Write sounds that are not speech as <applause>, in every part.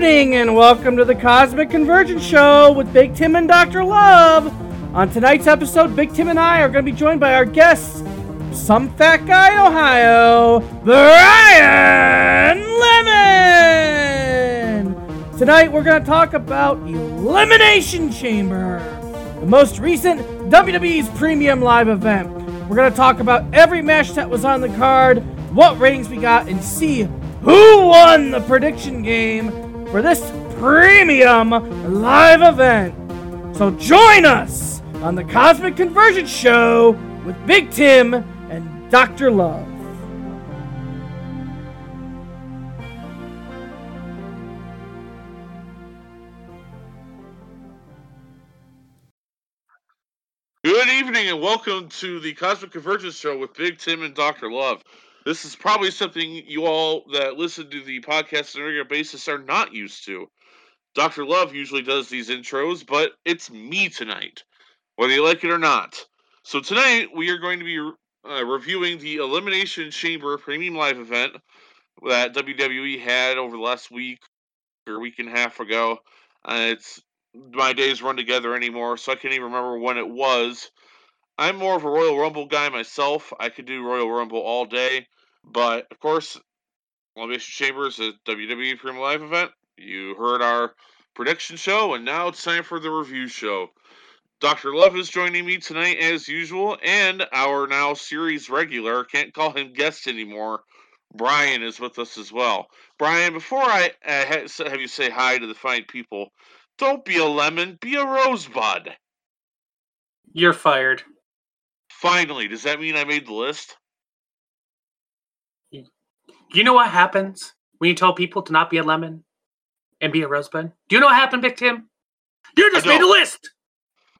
evening, and welcome to the Cosmic Convergence Show with Big Tim and Dr. Love. On tonight's episode, Big Tim and I are going to be joined by our guests, some fat guy in Ohio, Brian Lemon. Tonight, we're going to talk about Elimination Chamber, the most recent WWE's premium live event. We're going to talk about every match that was on the card, what ratings we got, and see who won the prediction game for this premium live event. So join us on the Cosmic Convergence Show with Big Tim and Dr. Love. Good evening and welcome to the Cosmic Convergence Show with Big Tim and Dr. Love. This is probably something you all that listen to the podcast on a regular basis are not used to. Dr. Love usually does these intros, but it's me tonight, whether you like it or not. So tonight we are going to be uh, reviewing the Elimination Chamber Premium Live event that WWE had over the last week or week and a half ago. Uh, it's my days run together anymore, so I can't even remember when it was. I'm more of a Royal Rumble guy myself. I could do Royal Rumble all day, but of course, Elimination Chamber is a WWE Premium Live event. You heard our prediction show, and now it's time for the review show. Dr. Love is joining me tonight as usual, and our now series regular, can't call him guest anymore, Brian is with us as well. Brian, before I uh, have you say hi to the fine people, don't be a lemon, be a rosebud. You're fired. Finally, does that mean I made the list? You know what happens when you tell people to not be a lemon and be a rosebud? Do you know what happened, Big Tim? You just made a list.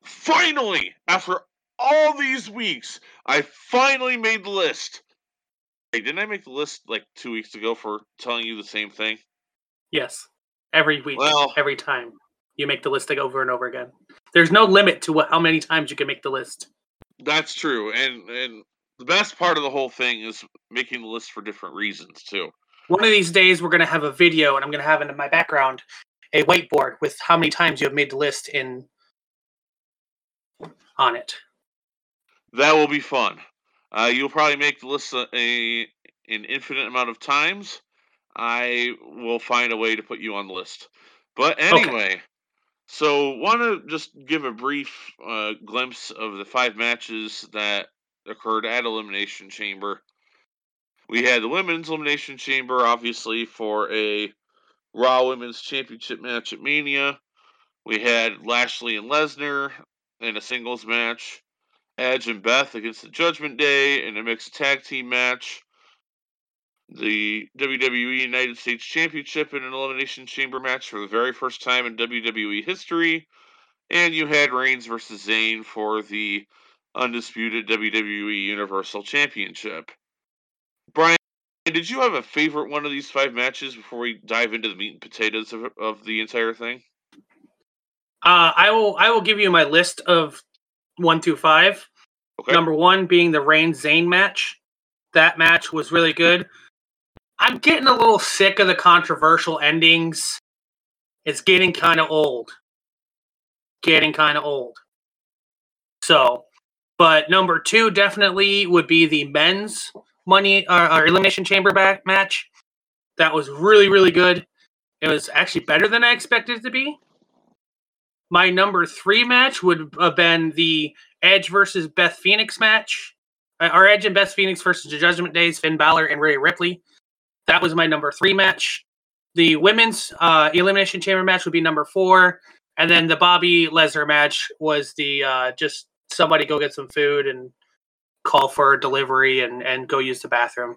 Finally, after all these weeks, I finally made the list. Hey, didn't I make the list like two weeks ago for telling you the same thing? Yes. Every week, well, every time you make the list like over and over again. There's no limit to what how many times you can make the list. That's true, and and the best part of the whole thing is making the list for different reasons too. One of these days, we're gonna have a video, and I'm gonna have in my background a whiteboard with how many times you have made the list in on it. That will be fun. Uh, you'll probably make the list a, a an infinite amount of times. I will find a way to put you on the list. But anyway, okay. So, want to just give a brief uh, glimpse of the five matches that occurred at Elimination Chamber. We had the Women's Elimination Chamber, obviously, for a Raw Women's Championship match at Mania. We had Lashley and Lesnar in a singles match. Edge and Beth against the Judgment Day in a mixed tag team match the WWE United States Championship in an Elimination Chamber match for the very first time in WWE history. And you had Reigns versus Zayn for the undisputed WWE Universal Championship. Brian, did you have a favorite one of these five matches before we dive into the meat and potatoes of, of the entire thing? Uh, I will. I will give you my list of one through five. Okay. Number one being the Reigns Zayn match. That match was really good. I'm getting a little sick of the controversial endings. It's getting kind of old. Getting kind of old. So, but number two definitely would be the men's money uh, or elimination chamber back match. That was really really good. It was actually better than I expected it to be. My number three match would have been the Edge versus Beth Phoenix match. Our uh, Edge and Beth Phoenix versus the Judgment Days, Finn Balor and Rhea Ripley. That was my number three match. The women's uh, elimination chamber match would be number four, and then the Bobby Lesnar match was the uh, just somebody go get some food and call for delivery and and go use the bathroom,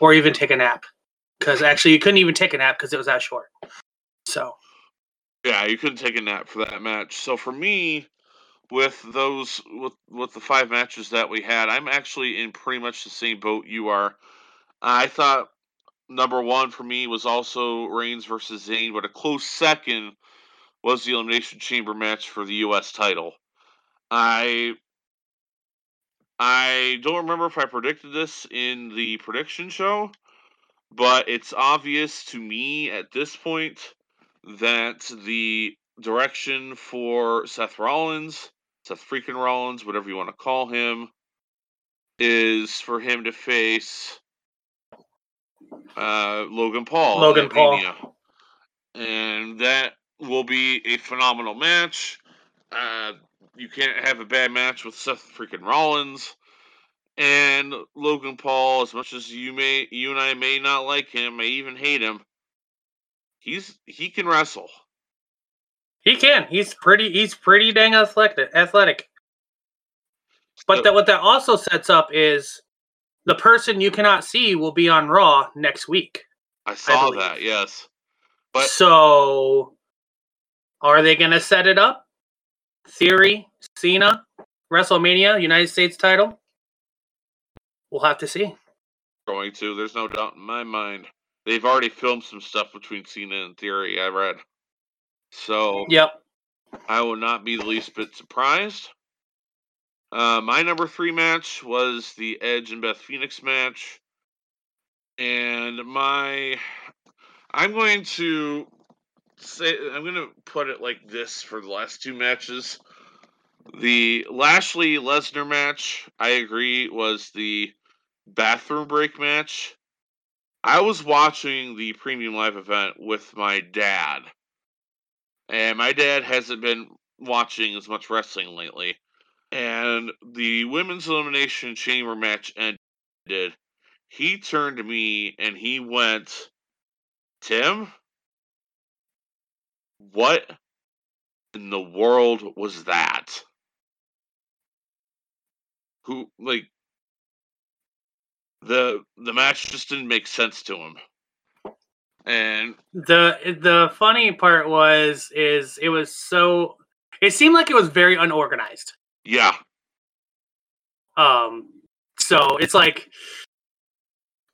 or even take a nap. Because actually, you couldn't even take a nap because it was that short. So. Yeah, you couldn't take a nap for that match. So for me, with those with with the five matches that we had, I'm actually in pretty much the same boat you are. I thought number one for me was also Reigns versus Zayn, but a close second was the Elimination Chamber match for the U.S. title. I I don't remember if I predicted this in the prediction show, but it's obvious to me at this point that the direction for Seth Rollins, Seth freaking Rollins, whatever you want to call him, is for him to face uh, Logan Paul. Logan Paul. And that will be a phenomenal match. Uh, you can't have a bad match with Seth freaking Rollins and Logan Paul. As much as you may, you and I may not like him, may even hate him. He's he can wrestle. He can. He's pretty. He's pretty dang athletic. Athletic. But so, that what that also sets up is the person you cannot see will be on Raw next week. I saw I that. Yes. But so, are they going to set it up? Theory, Cena, WrestleMania, United States title. We'll have to see. Going to. There's no doubt in my mind. They've already filmed some stuff between Cena and Theory. I read. So. Yep. I will not be the least bit surprised. Uh, my number three match was the Edge and Beth Phoenix match. And my. I'm going to say. I'm going to put it like this for the last two matches. The Lashley Lesnar match, I agree, was the bathroom break match. I was watching the premium live event with my dad. And my dad hasn't been watching as much wrestling lately and the women's elimination chamber match ended, he turned to me and he went, Tim, what in the world was that? Who like the the match just didn't make sense to him. And the the funny part was is it was so it seemed like it was very unorganized. Yeah. Um, so it's like,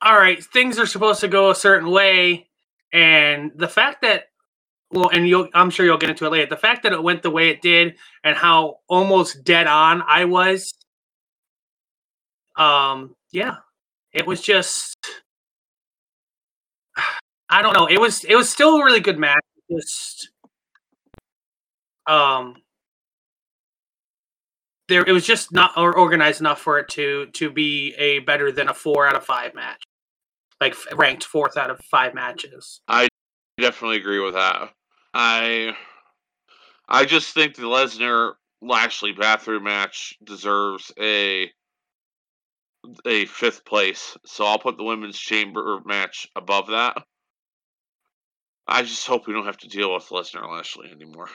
all right, things are supposed to go a certain way, and the fact that, well, and you'll, I'm sure you'll get into it later. The fact that it went the way it did, and how almost dead on I was, um, yeah, it was just, <sighs> I don't know. It was, it was still a really good match. Just, um, there it was just not organized enough for it to to be a better than a four out of five match, like ranked fourth out of five matches. I definitely agree with that. I I just think the Lesnar Lashley bathroom match deserves a a fifth place. So I'll put the women's chamber match above that. I just hope we don't have to deal with Lesnar Lashley anymore.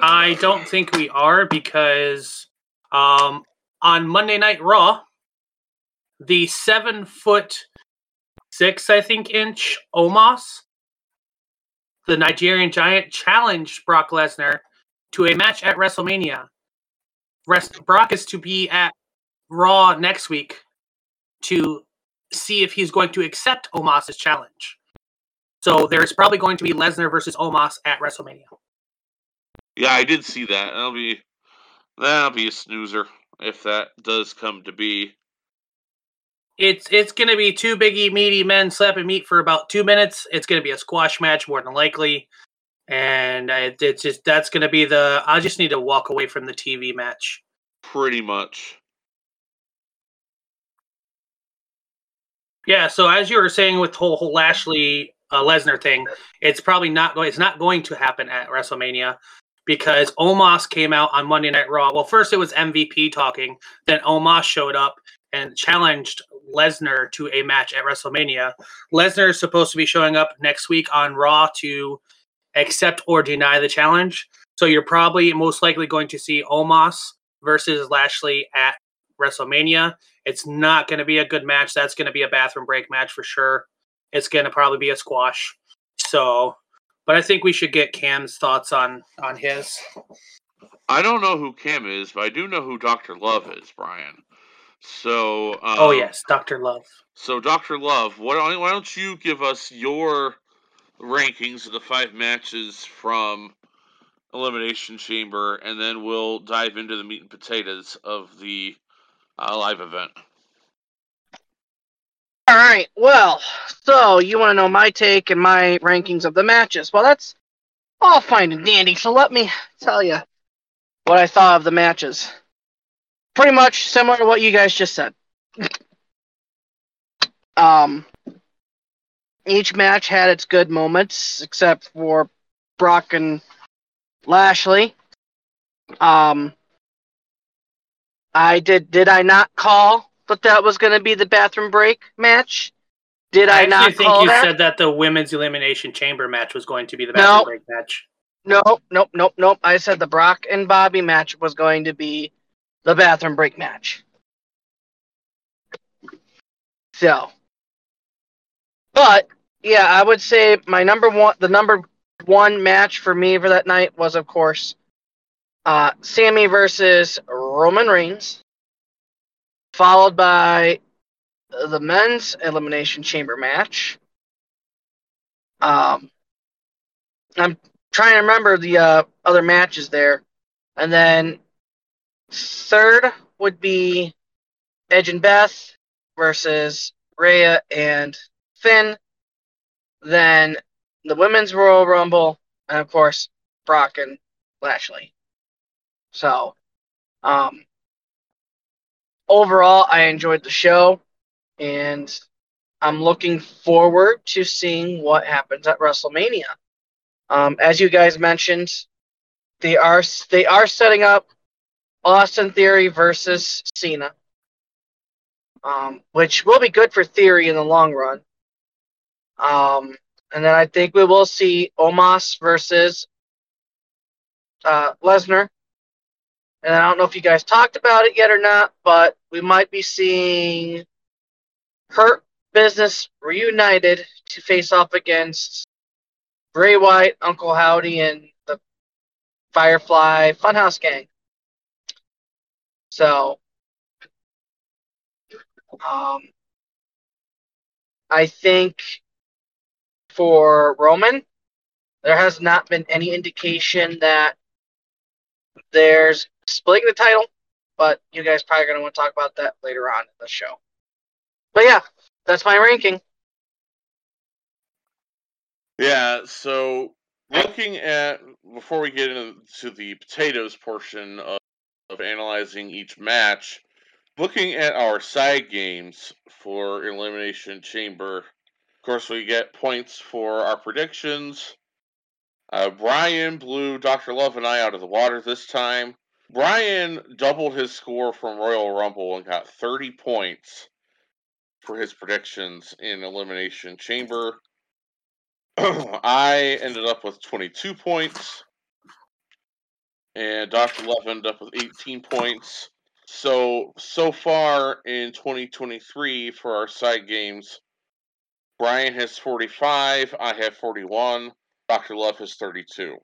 I don't think we are because um, on Monday Night Raw, the seven foot six, I think, inch Omos, the Nigerian giant, challenged Brock Lesnar to a match at WrestleMania. Rest- Brock is to be at Raw next week to see if he's going to accept Omos's challenge. So there's probably going to be Lesnar versus Omos at WrestleMania. Yeah, I did see that. That'll be that'll be a snoozer if that does come to be. It's it's gonna be two biggie meaty men slapping meat for about two minutes. It's gonna be a squash match more than likely, and it's just that's gonna be the. I just need to walk away from the TV match. Pretty much. Yeah. So as you were saying with whole, whole Lashley uh, Lesnar thing, it's probably not going. It's not going to happen at WrestleMania because Omos came out on Monday Night Raw. Well, first it was MVP talking, then Omos showed up and challenged Lesnar to a match at WrestleMania. Lesnar is supposed to be showing up next week on Raw to accept or deny the challenge. So you're probably most likely going to see Omos versus Lashley at WrestleMania. It's not going to be a good match. That's going to be a bathroom break match for sure. It's going to probably be a squash. So but I think we should get Cam's thoughts on on his. I don't know who Cam is, but I do know who Doctor Love is, Brian. So. Um, oh yes, Doctor Love. So Doctor Love, what? Why don't you give us your rankings of the five matches from Elimination Chamber, and then we'll dive into the meat and potatoes of the uh, live event. All right. Well, so you want to know my take and my rankings of the matches? Well, that's all fine and dandy. So let me tell you what I thought of the matches. Pretty much similar to what you guys just said. um, each match had its good moments, except for Brock and Lashley. Um, I did. Did I not call that that was going to be the bathroom break match? Did I, I not think you that? said that the women's elimination chamber match was going to be the bathroom nope. break match. Nope, nope, nope, nope. I said the Brock and Bobby match was going to be the bathroom break match. So, but yeah, I would say my number one, the number one match for me for that night was, of course, uh, Sami versus Roman Reigns, followed by the men's elimination chamber match. Um, I'm trying to remember the uh, other matches there, and then third would be Edge and Beth versus Rhea and Finn. Then the women's Royal Rumble, and of course Brock and Lashley. So, um, overall, I enjoyed the show, and I'm looking forward to seeing what happens at WrestleMania. Um, as you guys mentioned, they are they are setting up Austin Theory versus Cena, um, which will be good for Theory in the long run. Um, and then I think we will see Omos versus uh, Lesnar and I don't know if you guys talked about it yet or not, but we might be seeing Hurt Business reunited to face off against Bray Wyatt, Uncle Howdy, and the Firefly Funhouse Gang. So, um, I think for Roman, there has not been any indication that there's splitting the title, but you guys probably going to want to talk about that later on in the show. But yeah, that's my ranking. Yeah, so looking at before we get into the potatoes portion of, of analyzing each match, looking at our side games for Elimination Chamber, of course, we get points for our predictions. Uh, Brian blew Dr. Love and I out of the water this time. Brian doubled his score from Royal Rumble and got 30 points for his predictions in Elimination Chamber. <clears throat> I ended up with 22 points, and Dr. Love ended up with 18 points. So, so far in 2023 for our side games, Brian has 45, I have 41, Dr. Love has 32.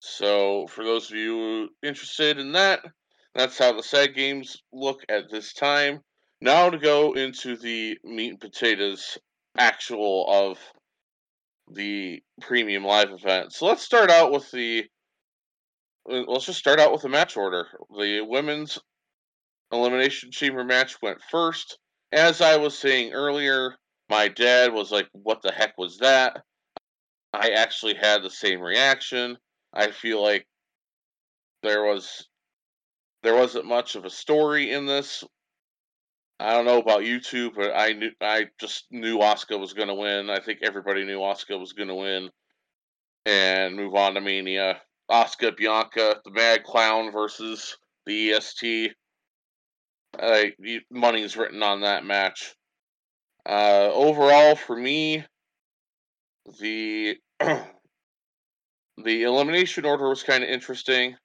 So, for those of you interested in that, that's how the side games look at this time. Now to go into the meat and potatoes actual of the premium live event. So let's start out with the uh, let's just start out with the match order. The women's elimination chamber match went first. As I was saying earlier, my dad was like, "What the heck was that?" I actually had the same reaction. I feel like there was there wasn't much of a story in this. I don't know about you two, but I knew I just knew Asuka was going to win. I think everybody knew Asuka was going to win, and move on to Mania. Asuka Bianca, the Mad Clown versus the EST. Uh, money's written on that match. Uh, overall, for me, the <clears throat> The elimination order was kind of interesting.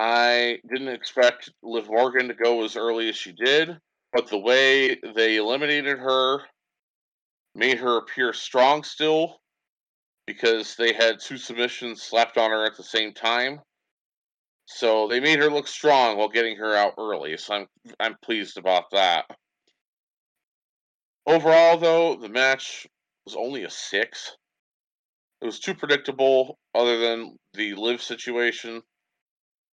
I didn't expect Liv Morgan to go as early as she did, but the way they eliminated her made her appear strong still because they had two submissions slapped on her at the same time. So they made her look strong while getting her out early. So I'm I'm pleased about that. Overall, though, the match was only a six. It was too predictable, other than the live situation,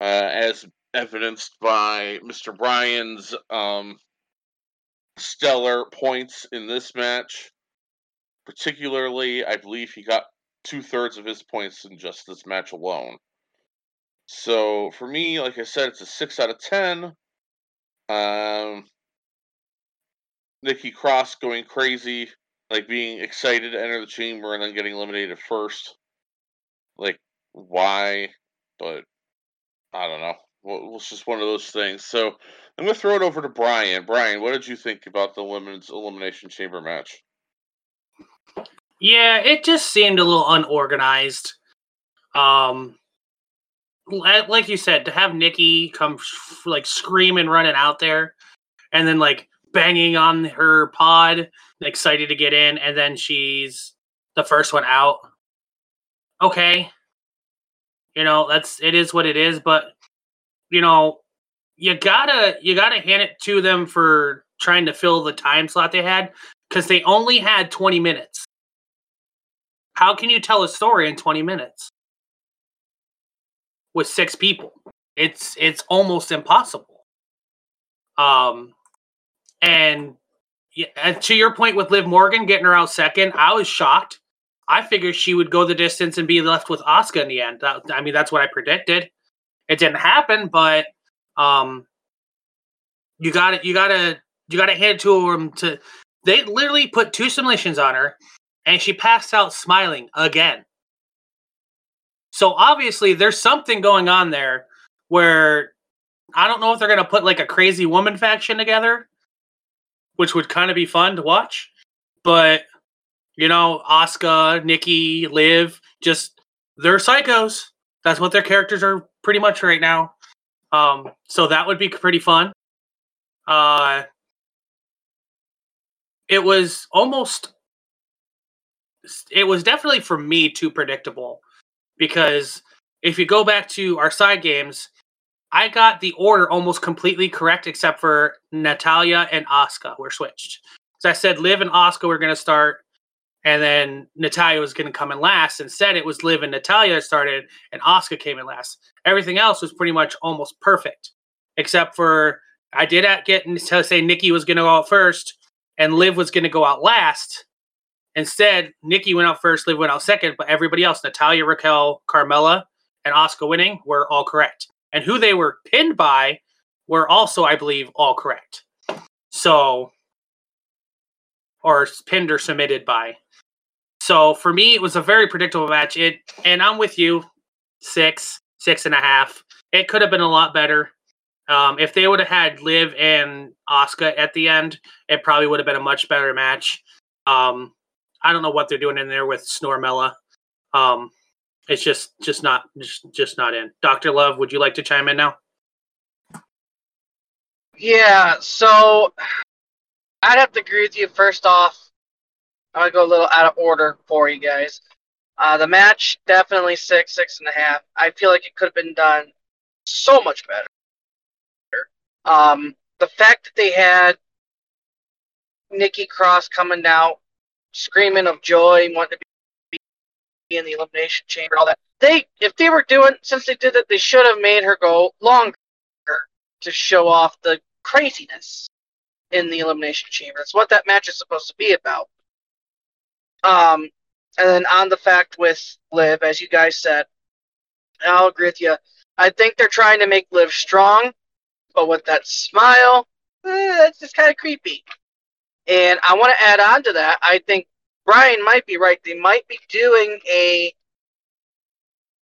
uh, as evidenced by Mr. Brian's um, stellar points in this match. Particularly, I believe he got two thirds of his points in just this match alone. So for me, like I said, it's a six out of ten. Um, Nikki Cross going crazy, like being excited to enter the chamber and then getting eliminated first. Like, why? But I don't know. Well, it's just one of those things. So I'm going to throw it over to Brian. Brian, what did you think about the women's elimination chamber match? Yeah, it just seemed a little unorganized. Um, like you said, to have Nikki come like screaming, running out there, and then like banging on her pod, excited to get in, and then she's the first one out. Okay, you know that's it is what it is, but you know you gotta you gotta hand it to them for trying to fill the time slot they had because they only had 20 minutes. How can you tell a story in 20 minutes with six people? It's it's almost impossible. Um, and yeah, to your point with Liv Morgan getting her out second, I was shocked. I figured she would go the distance and be left with Asuka in the end. That, I mean, that's what I predicted. It didn't happen, but um, you got it. You got to you got to hand it to them. To they literally put two simulations on her and she passed out smiling again. So obviously there's something going on there where I don't know if they're going to put like a crazy woman faction together, which would kind of be fun to watch. But you know, Asuka, Nikki, Liv, just they're psychos. That's what their characters are pretty much right now. Um, so that would be pretty fun. Uh, it was almost it was definitely for me too predictable because if you go back to our side games, I got the order almost completely correct except for Natalya and Asuka were switched. So I said Liv and Asuka were going to start, and then Natalya was going to come in last. Instead, it was Liv and Natalya started, and Asuka came in last. Everything else was pretty much almost perfect, except for I did get to say Nikki was going to go out first, and Liv was going to go out last. Instead, Nikki went out first, Liv went out second, but everybody else, Natalya, Raquel, Carmella, and Asuka winning, were all correct. And who they were pinned by were also, I believe, all correct. So, or pinned or submitted by. So for me, it was a very predictable match. It and I'm with you, six, six and a half. It could have been a lot better. Um, if they would have had Liv and Asuka at the end, it probably would have been a much better match. Um, I don't know what they're doing in there with Snormella. Um, it's just just not just just not in. Doctor Love, would you like to chime in now? Yeah, so I'd have to agree with you. First off, I'm gonna go a little out of order for you guys. Uh, the match definitely six, six and a half. I feel like it could have been done so much better. Um, the fact that they had Nikki Cross coming out screaming of joy, wanting to be in the elimination chamber, all that. They, if they were doing, since they did that, they should have made her go longer to show off the craziness in the elimination chamber. It's what that match is supposed to be about. Um, and then on the fact with Liv, as you guys said, I'll agree with you. I think they're trying to make Liv strong, but with that smile, eh, that's just kind of creepy. And I want to add on to that. I think Brian might be right. They might be doing a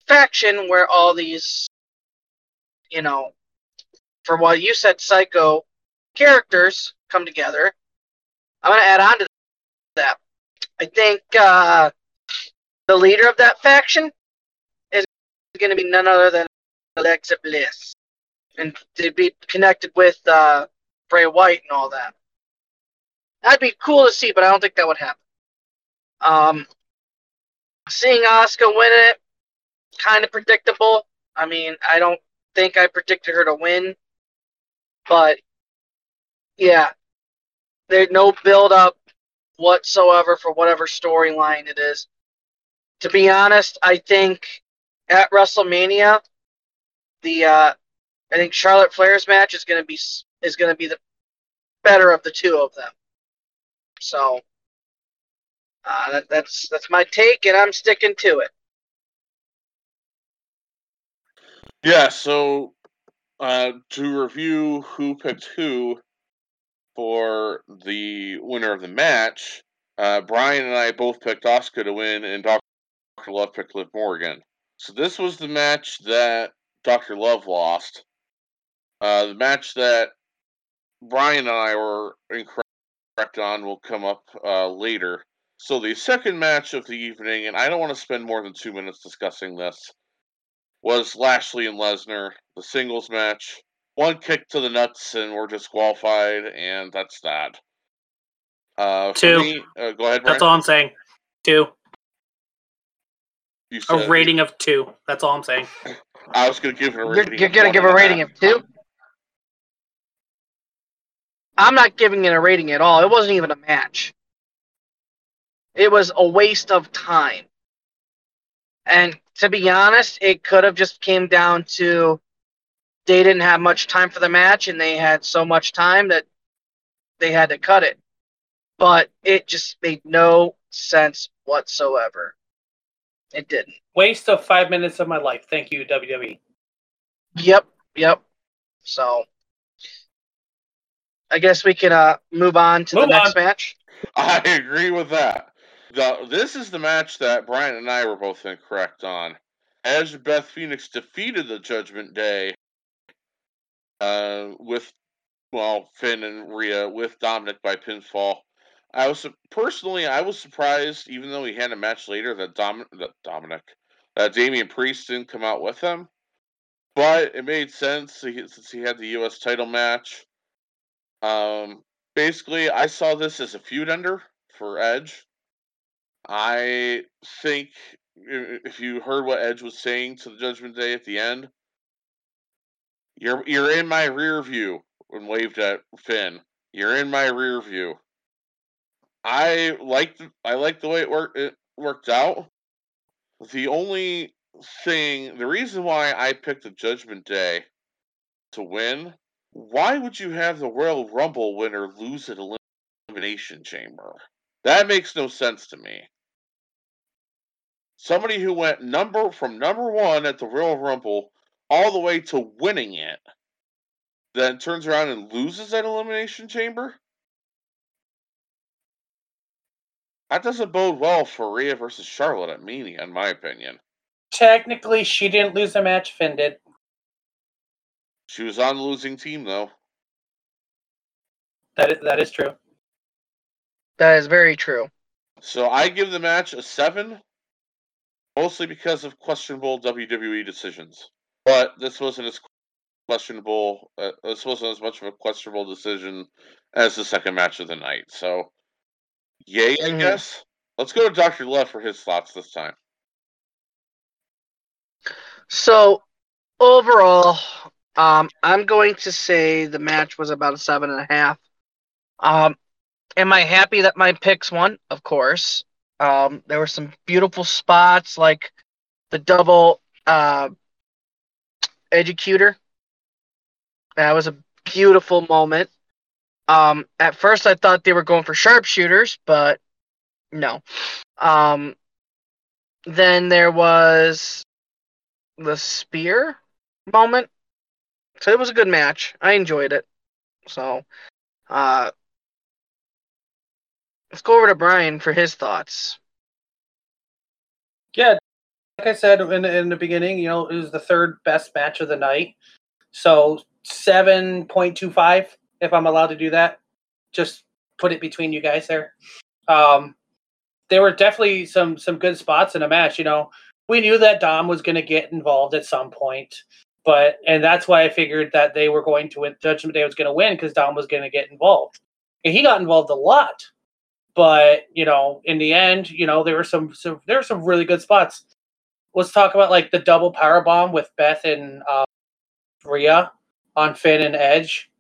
faction where all these, you know, for what you said, psycho characters come together. I'm going to add on to that. I think uh, the leader of that faction is going to be none other than Alexa Bliss. And to be connected with uh, Bray Wyatt and all that. That'd be cool to see, but I don't think that would happen. Um, seeing Asuka win it, kind of predictable. I mean, I don't think I predicted her to win, but yeah, there's no build up whatsoever for whatever storyline it is. To be honest, I think at WrestleMania, the uh, I think Charlotte Flair's match is gonna be is gonna be the better of the two of them. So uh, that, that's that's my take, and I'm sticking to it. Yeah. So uh, to review who picked who for the winner of the match, uh, Brian and I both picked Asuka to win, and Dr. Love picked Liv Morgan. So this was the match that Dr. Love lost. Uh, the match that Brian and I were incorrect on will come up uh, later. So the second match of the evening, and I don't want to spend more than two minutes discussing this, was Lashley and Lesnar, the singles match. One kick to the nuts, and we're disqualified, and that's that. Uh, Two. Me, uh, go ahead. Brian. That's all I'm saying. Two. You A rating of two. That's all I'm saying. <coughs> I was going to give it a You're, you're of gonna one give and a rating half. of two. I'm not giving it a rating at all. It wasn't even a match. It was a waste of time. And to be honest, it could have just came down to they didn't have much time for the match and they had so much time that they had to cut it. But it just made no sense whatsoever. It didn't. Waste of five minutes of my life. Thank you. WWE. Yep, yep. So I guess we can uh move on to Move the next on. match. I agree with that. The, this is the match that Brian and I were both incorrect on. And Beth Phoenix defeated the Judgment Day uh, with, well, Finn and Rhea with Dominic by pinfall. I was personally, I was surprised, even though he had a match later, that, Dom, that Dominic, that Damian Priest didn't come out with him. But it made sense since he had the U.S. title match. Um, basically, I saw this as a feud ender for Edge. I think if you heard what Edge was saying to the Judgment Day at the end, you're you're in my rear view and waved at Finn. You're in my rear view. I liked I liked the way it worked it worked out. The only thing, the reason why I picked the Judgment Day to win, why would you have the Royal Rumble winner lose at Elimination Chamber? That makes no sense to me. Somebody who went number from number one at the Royal Rumble all the way to winning it, then turns around and loses at Elimination Chamber? That doesn't bode well for Rhea versus Charlotte at Mania, in my opinion. Technically, she didn't lose the match. Finn did. She was on the losing team, though. That is, that is true. That is very true. So I give the match a seven, mostly because of questionable WWE decisions. But this wasn't as questionable. Uh, this wasn't as much of a questionable decision as the second match of the night. So, yay, I Mhm. guess. Let's go to Doctor Love for his thoughts this time. So overall, um, I'm going to say the match was about a seven and a half. Um, am I happy that my picks won? Of course. Um, there were some beautiful spots like the double uh, Edgecator. That was a beautiful moment. Um, at first, I thought they were going for sharpshooters, but no. Um, then there was the spear moment. So it was a good match. I enjoyed it. So, uh, let's go over to Brian for his thoughts. Yeah, like I said in, in the beginning, you know, it was the third best match of the night. So 7.25, if I'm allowed to do that. Just put it between you guys there. Um, there were definitely some some good spots in the match. You know, we knew that Dom was going to get involved at some point, but and that's why I figured that they were going to win. Judgment Day was going to win because Dom was going to get involved, and he got involved a lot. But you know, in the end, you know, there were some, some there were some really good spots. Let's talk about like the double power bomb with Beth and uh, Rhea on Finn and Edge.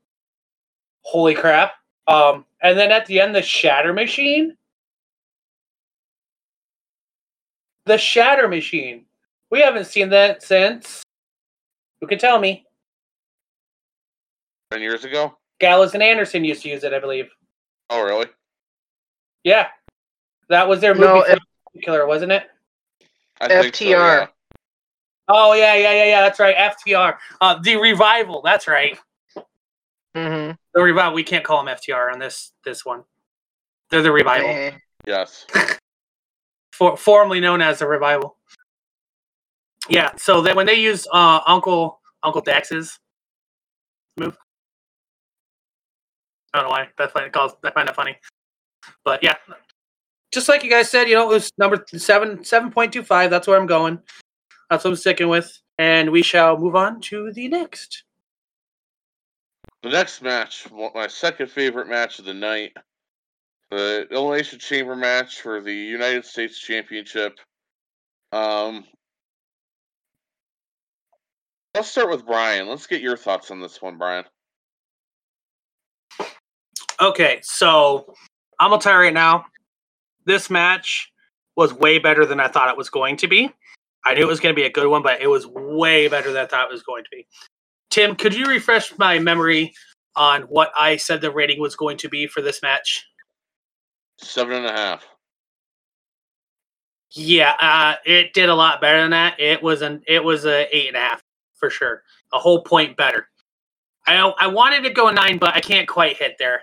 Holy crap! Um, and then at the end, the Shatter Machine. The Shatter Machine. We haven't seen that since. Who can tell me? Ten years ago? Gallows and Anderson used to use it, I believe. Oh, really? Yeah, that was their movie No, F- killer, wasn't it? I think so, FTR. yeah. Oh yeah, yeah, yeah, yeah. That's right. FTR, uh, the revival. That's right. Mm-hmm. The revival. We can't call them FTR on this this one. They're the revival. Yes. <laughs> for, formerly known as the revival. Yeah. So that when they use uh, Uncle Uncle Dax's move, I don't know why. That's funny. Calls I find that funny. But yeah, just like you guys said, you know, it was number seven seven point two five. That's where I'm going. That's what I'm sticking with, and we shall move on to the next. The next match, my second favorite match of the night, the Elimination Chamber match for the United States Championship. Um, let's start with Brian. Let's get your thoughts on this one, Brian. Okay, so I'm gonna tell you right now, this match was way better than I thought it was going to be. I knew it was going to be a good one, but it was way better than I thought it was going to be. Tim, could you refresh my memory on what I said the rating was going to be for this match? Seven and a half. Yeah, uh, it did a lot better than that. It was an it was a eight and a half for sure, a whole point better. I I wanted to go nine, but I can't quite hit there.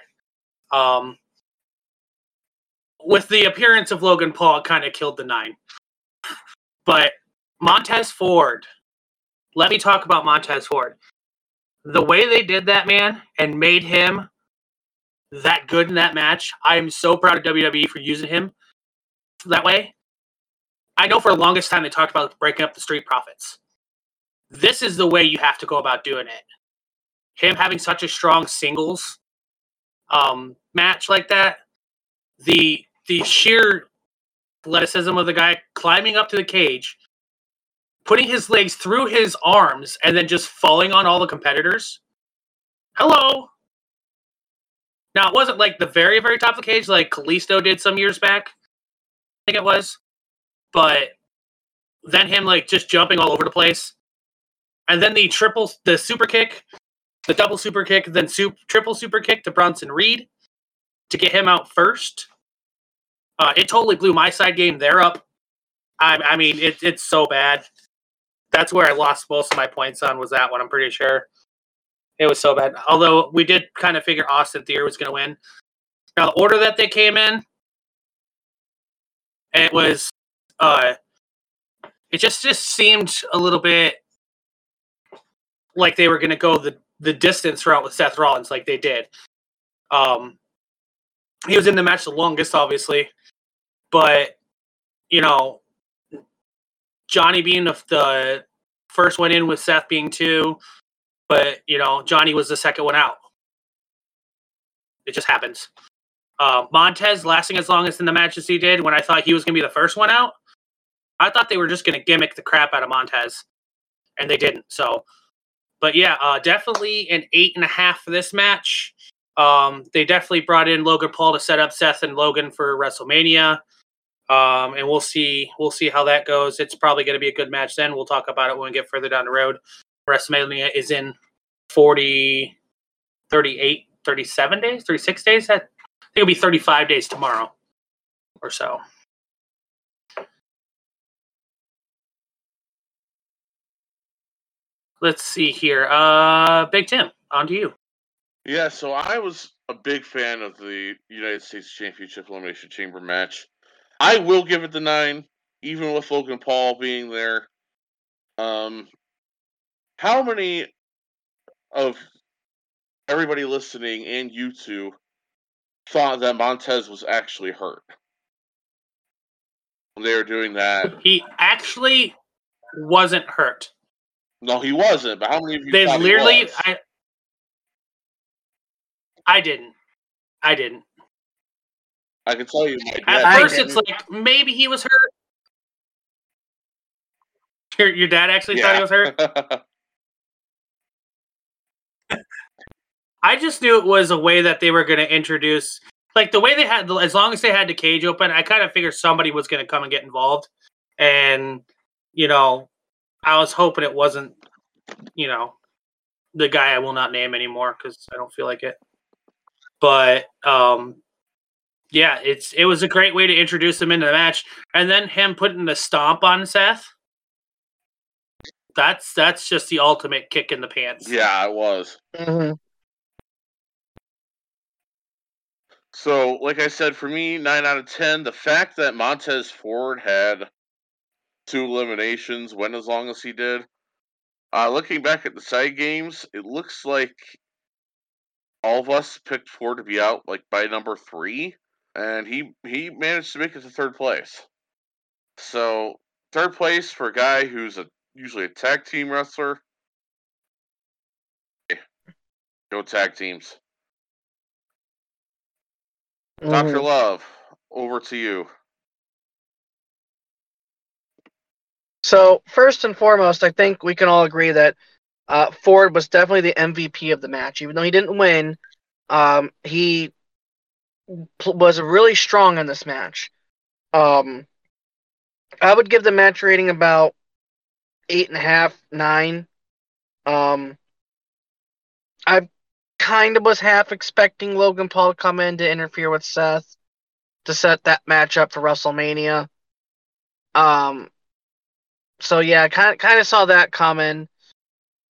Um, with the appearance of Logan Paul, it kind of killed the nine. But Montez Ford, let me talk about Montez Ford. The way they did that man and made him that good in that match, I am so proud of WWE for using him that way. I know for the longest time they talked about breaking up the Street Profits. This is the way you have to go about doing it. Him having such a strong singles um, match like that, the the sheer athleticism of the guy climbing up to the cage, putting his legs through his arms, and then just falling on all the competitors. Hello. Now it wasn't like the very very top of the cage like Kalisto did some years back. I think it was, but then him like just jumping all over the place, and then the triple the super kick, the double super kick, then soup, triple super kick to Bronson Reed to get him out first. Uh, it totally blew my side game there up. I, I mean, it, it's so bad. That's where I lost most of my points on was that one. I'm pretty sure it was so bad. Although we did kind of figure Austin Theory was going to win. Now the order that they came in, it was, uh, it just just seemed a little bit like they were going to go the the distance route with Seth Rollins, like they did. Um, he was in the match the longest, obviously, but you know, Johnny being the, the first one in with Seth being two, but you know, Johnny was the second one out. It just happens. Uh, Montez lasting as long as in the match as he did when I thought he was going to be the first one out. I thought they were just going to gimmick the crap out of Montez, and they didn't. So, but yeah, uh, definitely an eight and a half for this match. Um, they definitely brought in Logan Paul to set up Seth and Logan for WrestleMania. Um, and we'll see we'll see how that goes. It's probably going to be a good match then. We'll talk about it when we get further down the road. WrestleMania is in 40 38 37 days, 36 days. I think it'll be 35 days tomorrow or so. Let's see here. Uh Big Tim, on to you. Yeah, so I was a big fan of the United States Championship Elimination Chamber match. I will give it the nine, even with Logan Paul being there. Um, how many of everybody listening and you two thought that Montez was actually hurt when they were doing that? He actually wasn't hurt. No, he wasn't. But how many of you? They literally? I I didn't. I didn't. I can tell you, my At first it's like maybe he was hurt. Your, your dad actually thought he was hurt? <laughs> I just knew it was a way that they were going to introduce, like the way they had, as long as they had the cage open, I kind of figured somebody was going to come and get involved. And, you know, I was hoping it wasn't, you know, the guy I will not name anymore because I don't feel like it. But um, yeah, it's it was a great way to introduce him into the match, and then him putting the stomp on Seth. That's that's just the ultimate kick in the pants. Yeah, it was. Mm-hmm. So, like I said, for me, nine out of ten. The fact that Montez Ford had two eliminations, went as long as he did. Uh, looking back at the side games, it looks like all of us picked Ford to be out like by number three, and he he managed to make it to third place. So third place for a guy who's a usually a tag team wrestler. Go tag teams. Mm-hmm. Dr. Love, over to you. So, first and foremost, I think we can all agree that uh, Ford was definitely the MVP of the match. Even though he didn't win, um, he was really strong in this match. Um, I would give the match rating about eight and a half, nine. Um, I kind of was half expecting Logan Paul to come in to interfere with Seth to set that match up for WrestleMania. Um, so yeah, kind kind of saw that coming.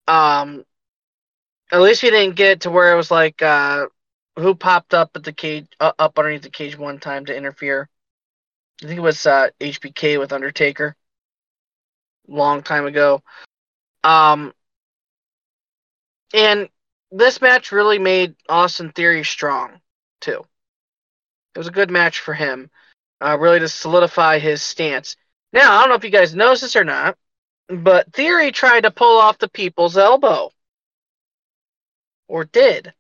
Um, at least we didn't get to where it was like uh, who popped up at the cage, uh, up underneath the cage one time to interfere. I think it was uh, HBK with Undertaker, long time ago. Um, and this match really made Austin Theory strong too. It was a good match for him, uh, really to solidify his stance. Now, I don't know if you guys noticed this or not, but Theory tried to pull off the people's elbow. Or did.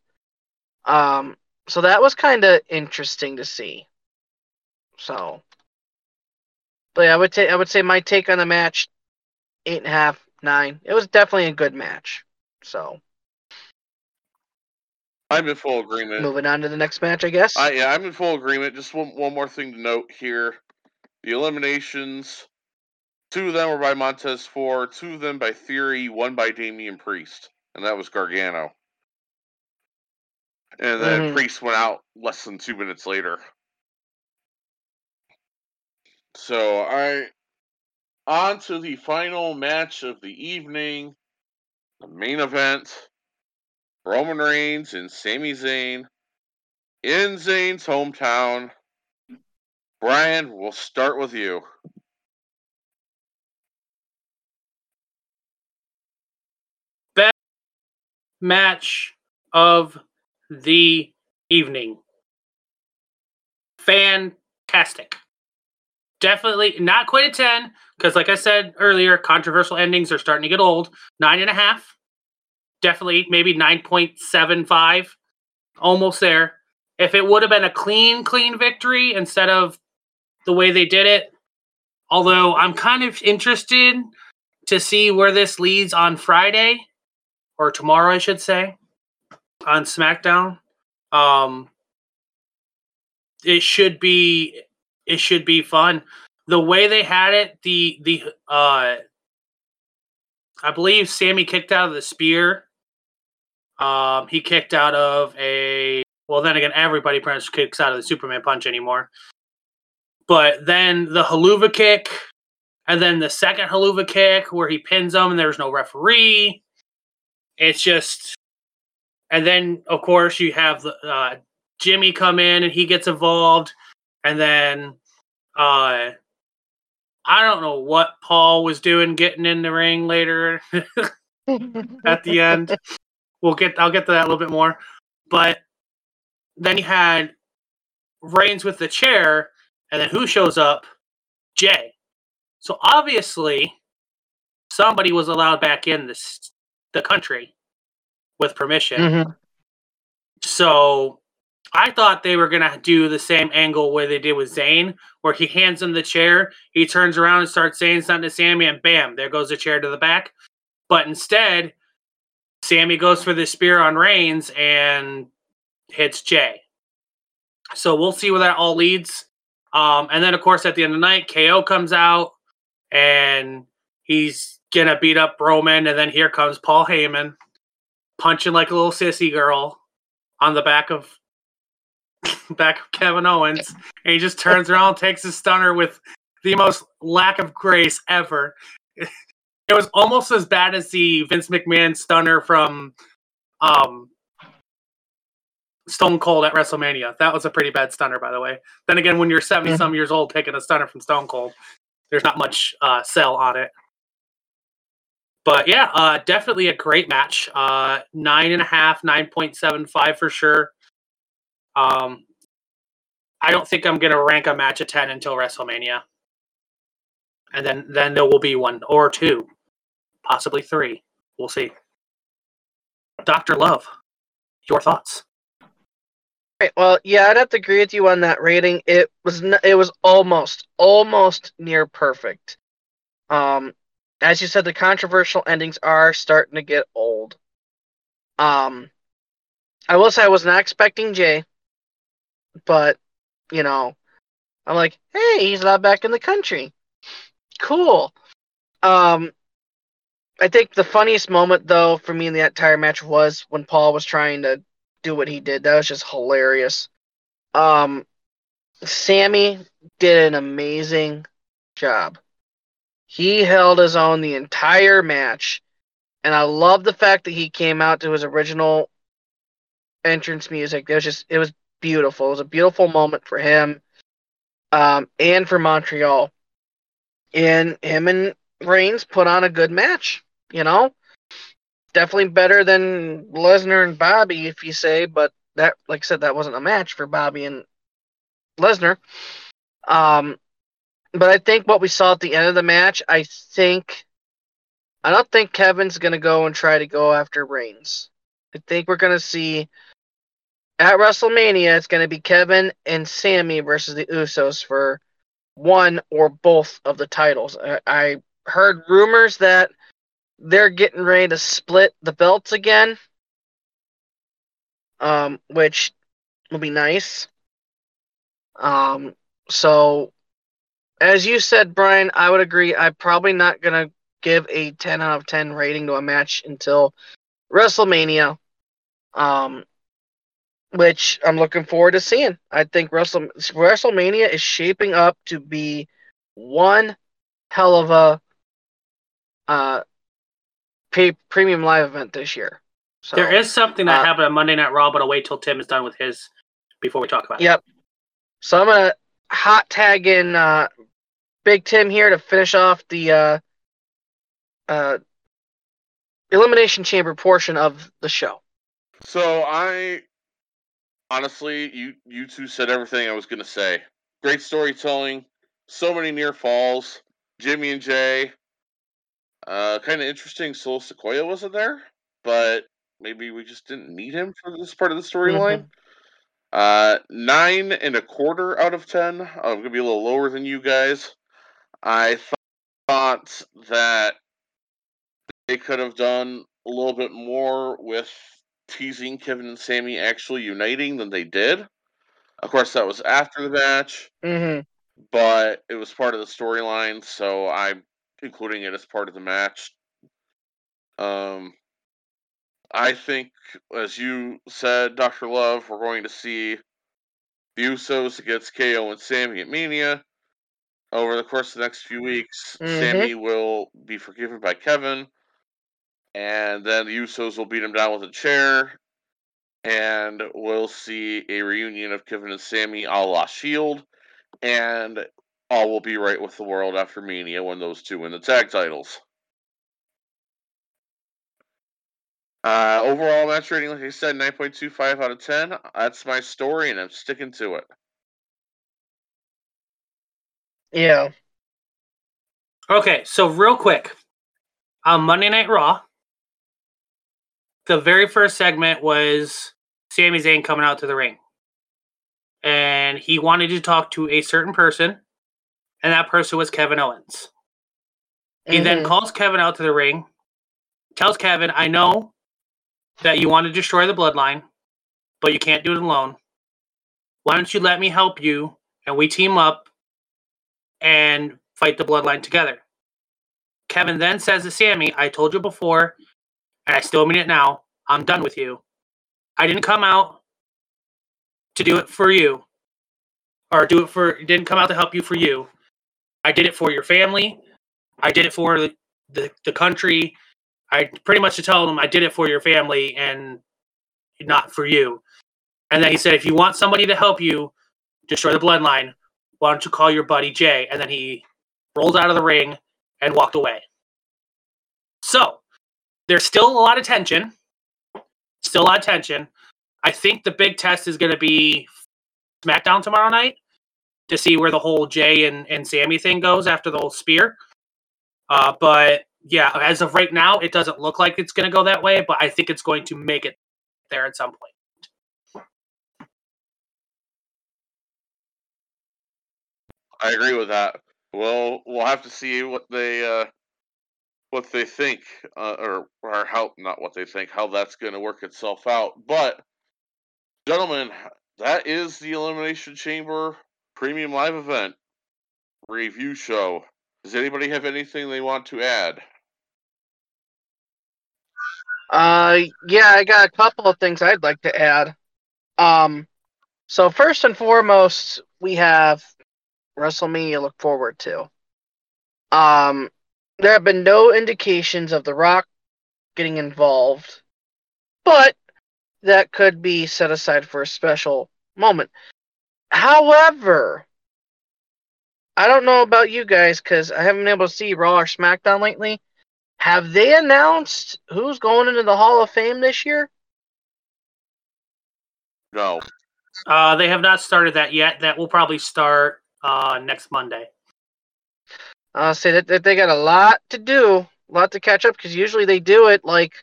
Um, so that was kind of interesting to see. So, but yeah, I would say I would say my take on the match, eight and a half, nine. It was definitely a good match. So, I'm in full agreement. Moving on to the next match, I guess. I, yeah, I'm in full agreement. Just one one more thing to note here: the eliminations, two of them were by Montez Ford, two of them by Theory, one by Damian Priest, and that was Gargano. And then mm-hmm. Priest went out less than two minutes later. So I on to the final match of the evening, the main event. Roman Reigns and Sami Zayn in Zayn's hometown Brian, we'll start with you. Best match of the evening. Fantastic. Definitely not quite a 10, because like I said earlier, controversial endings are starting to get old. Nine and a half. Definitely maybe 9.75. Almost there. If it would have been a clean, clean victory instead of the way they did it. Although I'm kind of interested to see where this leads on Friday or tomorrow, I should say, on SmackDown. Um, it should be it should be fun. The way they had it, the the uh, I believe Sami kicked out of the spear. Um, he kicked out of a well. Then again, everybody pretty much kicks out of the Superman punch anymore. But then the Helluva kick, and then the second Helluva kick where he pins him and there's no referee. It's just, and then of course you have uh, Jimmy come in and he gets involved, and then uh, I don't know what Paul was doing getting in the ring later <laughs> at the end. We'll get I'll get to that a little bit more. But then you had Reigns with the chair and then who shows up? Jey. So obviously, somebody was allowed back in this the country with permission. Mm-hmm. So I thought they were gonna do the same angle where they did with Zayn, where he hands him the chair, he turns around and starts saying something to Sami, and bam, there goes the chair to the back. But instead, Sami goes for the spear on Reigns and hits Jey. So we'll see where that all leads. Um, and then, of course, at the end of the night, KO comes out and he's gonna beat up Roman. And then here comes Paul Heyman. Punching like a little sissy girl on the back of <laughs> back of Kevin Owens, and he just turns around, takes his stunner with the most lack of grace ever. <laughs> It was almost as bad as the Vince McMahon stunner from um, Stone Cold at WrestleMania. That was a pretty bad stunner, by the way. Then again, when you're 70 some years old taking a stunner from Stone Cold, there's not much uh, sell on it. But yeah, uh, definitely a great match. Uh, nine and a half, nine point seven five for sure. Um, I don't think I'm gonna rank a match a ten until WrestleMania, and then then there will be one or two, possibly three. We'll see. Doctor Love, your thoughts? Right. Well, yeah, I'd have to agree with you on that rating. It was n- it was almost almost near perfect. Um, as you said, the controversial endings are starting to get old. Um, I will say I was not expecting Jey, but you know, I'm like, hey, he's not back in the country. Cool. Um, I think the funniest moment though for me in the entire match was when Paul was trying to do what he did. That was just hilarious. Um, Sami did an amazing job. He held his own the entire match, and I love the fact that he came out to his original entrance music. It was just it was beautiful. It was a beautiful moment for him, um, and for Montreal. And him and Reigns put on a good match. You know, definitely better than Lesnar and Bobby, if you say. But that, like I said, that wasn't a match for Bobby and Lesnar. Um, but I think what we saw at the end of the match, I think, I don't think Kevin's gonna go and try to go after Reigns. I think we're gonna see at WrestleMania, it's gonna be Kevin and Sami versus the Usos for one or both of the titles. I, I heard rumors that they're getting ready to split the belts again, um, which will be nice. Um, so as you said, Brian, I would agree. I'm probably not gonna give a 10 out of 10 rating to a match until WrestleMania, um, which I'm looking forward to seeing. I think Wrestle- WrestleMania is shaping up to be one hell of a uh, pay- premium live event this year. So, there is something that uh, happened on Monday Night Raw, but I'll wait till Tim is done with his before we talk about yep. it. Yep. So I'm gonna hot tag in uh, Big Tim here to finish off the uh, uh, elimination chamber portion of the show. So I honestly, you you two said everything I was gonna say. Great storytelling, so many near falls. Jimmy and Jey, uh, kind of interesting. Solo Sikoa wasn't there, but maybe we just didn't need him for this part of the storyline. Mm-hmm. Uh, nine and a quarter out of ten. I'm gonna be a little lower than you guys. I th- thought that they could have done a little bit more with teasing Kevin and Sami actually uniting than they did. Of course, that was after the match, mm-hmm. but it was part of the storyline, so I'm including it as part of the match. Um, I think, as you said, Doctor Love, we're going to see the Usos against KO and Sami at Mania over the course of the next few weeks, mm-hmm. Sami will be forgiven by Kevin, and then the Usos will beat him down with a chair, and we'll see a reunion of Kevin and Sami a la Shield, and all will be right with the world after Mania when those two win the tag titles. Uh, overall match rating, like I said, 9.25 out of 10. That's my story, and I'm sticking to it. Yeah. Okay, so real quick, on Monday Night Raw, the very first segment was Sami Zayn coming out to the ring. And he wanted to talk to a certain person, and that person was Kevin Owens. He mm-hmm. then calls Kevin out to the ring, tells Kevin, I know that you want to destroy the bloodline, but you can't do it alone. Why don't you let me help you and we team up and fight the bloodline together. Kevin then says to Sami, I told you before, and I still mean it now, I'm done with you. I didn't come out to do it for you or do it for didn't come out to help you for you. I did it for your family. I did it for the, the, the country. I pretty much to tell them I did it for your family and not for you. And then he said, if you want somebody to help you destroy the bloodline, why don't you call your buddy Jey? And then he rolled out of the ring and walked away. So there's still a lot of tension. Still a lot of tension. I think the big test is going to be SmackDown tomorrow night to see where the whole Jey and, and Sami thing goes after the whole spear. Uh, but yeah, as of right now, it doesn't look like it's going to go that way, but I think it's going to make it there at some point. I agree with that. Well, we'll have to see what they uh, what they think, uh, or or how not what they think, how that's going to work itself out. But, gentlemen, that is the Elimination Chamber Premium Live Event review show. Does anybody have anything they want to add? Uh, yeah, I got a couple of things I'd like to add. Um, so first and foremost, we have WrestleMania to look forward to. Um, there have been no indications of The Rock getting involved, but that could be set aside for a special moment. However, I don't know about you guys because I haven't been able to see Raw or SmackDown lately. Have they announced who's going into the Hall of Fame this year? No. Uh, they have not started that yet. That will probably start uh, next Monday. I'll say that, that they got a lot to do, a lot to catch up because usually they do it like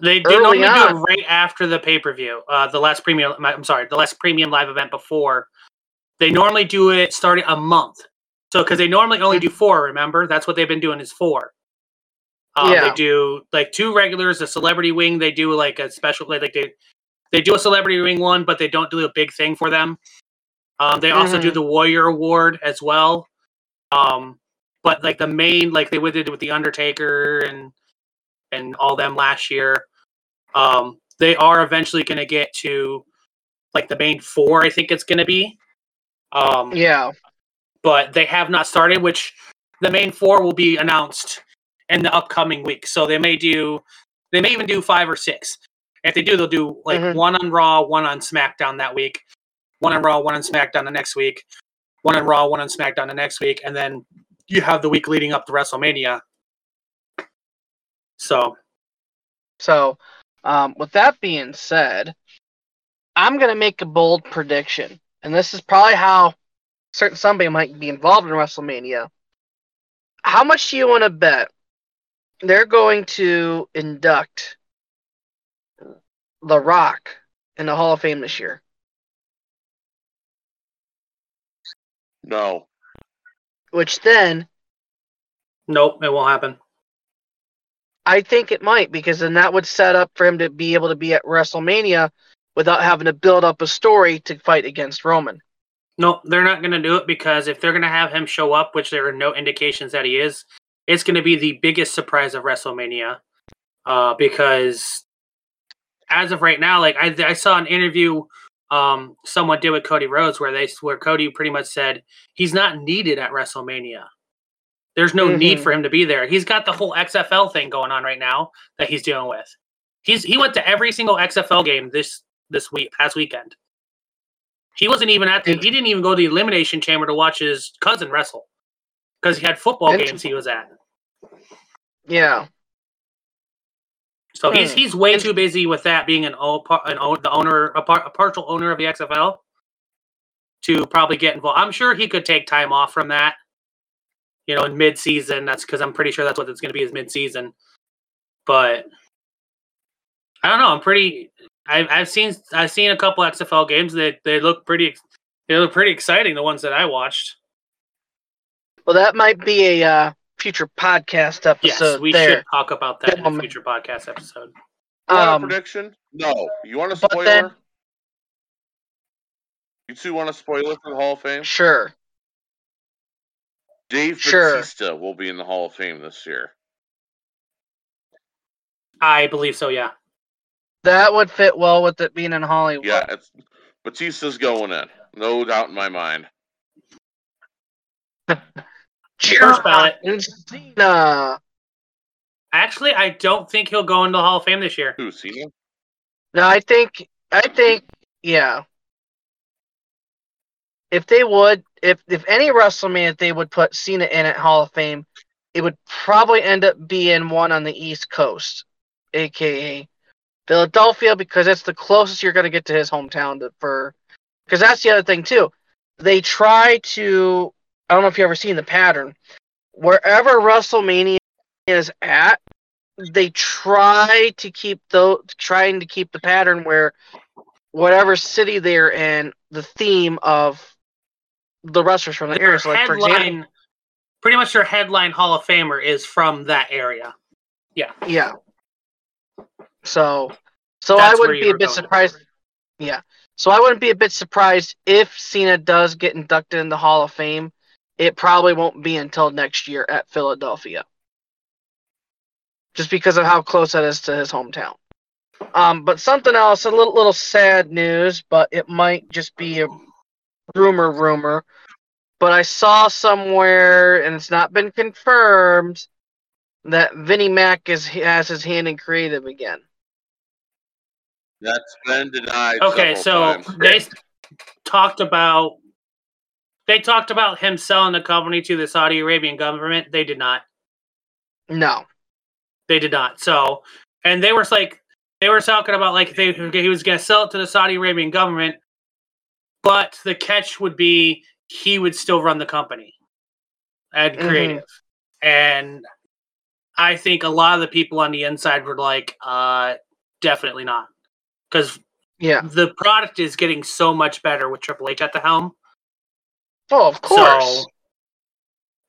they, they normally on. do it right after the pay per view. Uh, the last premium, I'm sorry, the last premium live event before. They normally do it starting a month. So because they normally only do four, remember? That's what they've been doing is four. Um, yeah. They do like two regulars, a celebrity wing. They do like a special, like they they do a celebrity wing one, but they don't do a big thing for them. Um, they mm-hmm. also do mm-hmm. the Warrior Award as well. Um, but like the main, like they did with the Undertaker and and all them last year. Um, they are eventually going to get to like the main four. I think it's going to be. Um, yeah. But they have not started, which the main four will be announced in the upcoming week. So they may do, they may even do five or six. If they do, they'll do like mm-hmm. one on Raw, one on SmackDown that week, one on Raw, one on SmackDown the next week, one on Raw, one on SmackDown the next week, and then you have the week leading up to WrestleMania. So, so um, with that being said, I'm gonna make a bold prediction, and this is probably how certain somebody might be involved in WrestleMania. How much do you want to bet they're going to induct The Rock in the Hall of Fame this year? No. Which then. Nope, it won't happen. I think it might because then that would set up for him to be able to be at WrestleMania without having to build up a story to fight against Roman. No, they're not going to do it because if they're going to have him show up, which there are no indications that he is, it's going to be the biggest surprise of WrestleMania. Uh, because as of right now, like I, I saw an interview um, someone did with Cody Rhodes where they where Cody pretty much said he's not needed at WrestleMania. There's no mm-hmm. need for him to be there. He's got the whole XFL thing going on right now that he's dealing with. He's he went to every single XFL game this this week past weekend. He wasn't even at the. He didn't even go to the elimination chamber to watch his cousin wrestle because he had football games he was at. Yeah. So hmm. he's he's way too busy with that being an, an the owner a, par, a partial owner of the XFL to probably get involved. I'm sure he could take time off from that. You know, in mid season. That's because I'm pretty sure that's what it's going to be is mid season. But I don't know. I'm pretty. I've I've seen I've seen a couple XFL games. They they look pretty. They look pretty exciting. The ones that I watched. Well, that might be a uh, future podcast episode. Yes, we there. should talk about that in a future podcast episode. You um, a prediction? No. You want a spoiler? Then, you two want a spoiler for the Hall of Fame? Sure. Dave sure. Batista will be in the Hall of Fame this year. I believe so. Yeah. that would fit well with it being in Hollywood. Yeah, it's, Batista's going in, no doubt in my mind. <laughs> First ballot. Cena. Actually, I don't think he'll go into the Hall of Fame this year. Who, Cena? No, I think I think yeah. If they would, if if any WrestleMania they would put Cena in at Hall of Fame, it would probably end up being one on the East Coast, aka Philadelphia, because it's the closest you're going to get to his hometown to, for. Because that's the other thing too. They try to. I don't know if you ever seen the pattern. Wherever WrestleMania is at, they try to keep the trying to keep the pattern where whatever city they're in, the theme of the wrestlers from the area. So like for example, pretty much their headline Hall of Famer is from that area. Yeah. yeah. So, so That's I wouldn't be a bit surprised. Yeah. So I wouldn't be a bit surprised if Cena does get inducted in the Hall of Fame. It probably won't be until next year at Philadelphia. Just because of how close that is to his hometown. Um, but something else, a little little sad news, but it might just be a rumor rumor. But I saw somewhere, and it's not been confirmed, that Vinnie Mac is has his hand in creative again. That's been denied. Okay, so times. they talked about they talked about him selling the company to the Saudi Arabian government. They did not. No. They did not. So, and they were like, they were talking about like they he was going to sell it to the Saudi Arabian government, but the catch would be he would still run the company and Mhm. creative. And I think a lot of the people on the inside were like, uh, definitely not, because Yeah. the product is getting so much better with Triple H at the helm. Oh, of course. So,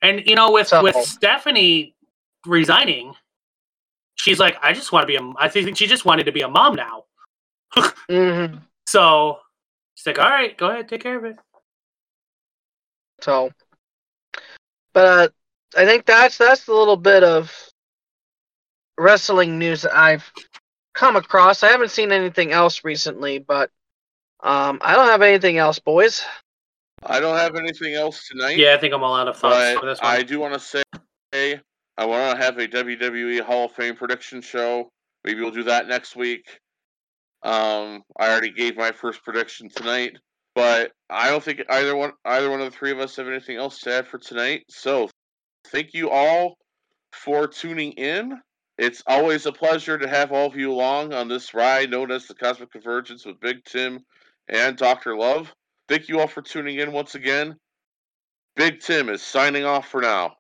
and you know, with So- with Stephanie resigning, she's like, I just want to be a. I think she just wanted to be a mom now. <laughs> hmm So she's like, all right, go ahead, take care of it. So, but uh, I think that's that's the little bit of wrestling news that I've come across. I haven't seen anything else recently, but um, I don't have anything else, boys. I don't have anything else tonight. Yeah, I think I'm all out of thoughts for this one. I do want to say I want to have a WWE Hall of Fame prediction show. Maybe we'll do that next week. Um, I already gave my first prediction tonight, but I don't think either one either one of the three of us have anything else to add for tonight. So, thank you all for tuning in. It's always a pleasure to have all of you along on this ride known as the Cosmic Convergence with Big Tim and Dr. Love. Thank you all for tuning in once again. Big Tim is signing off for now.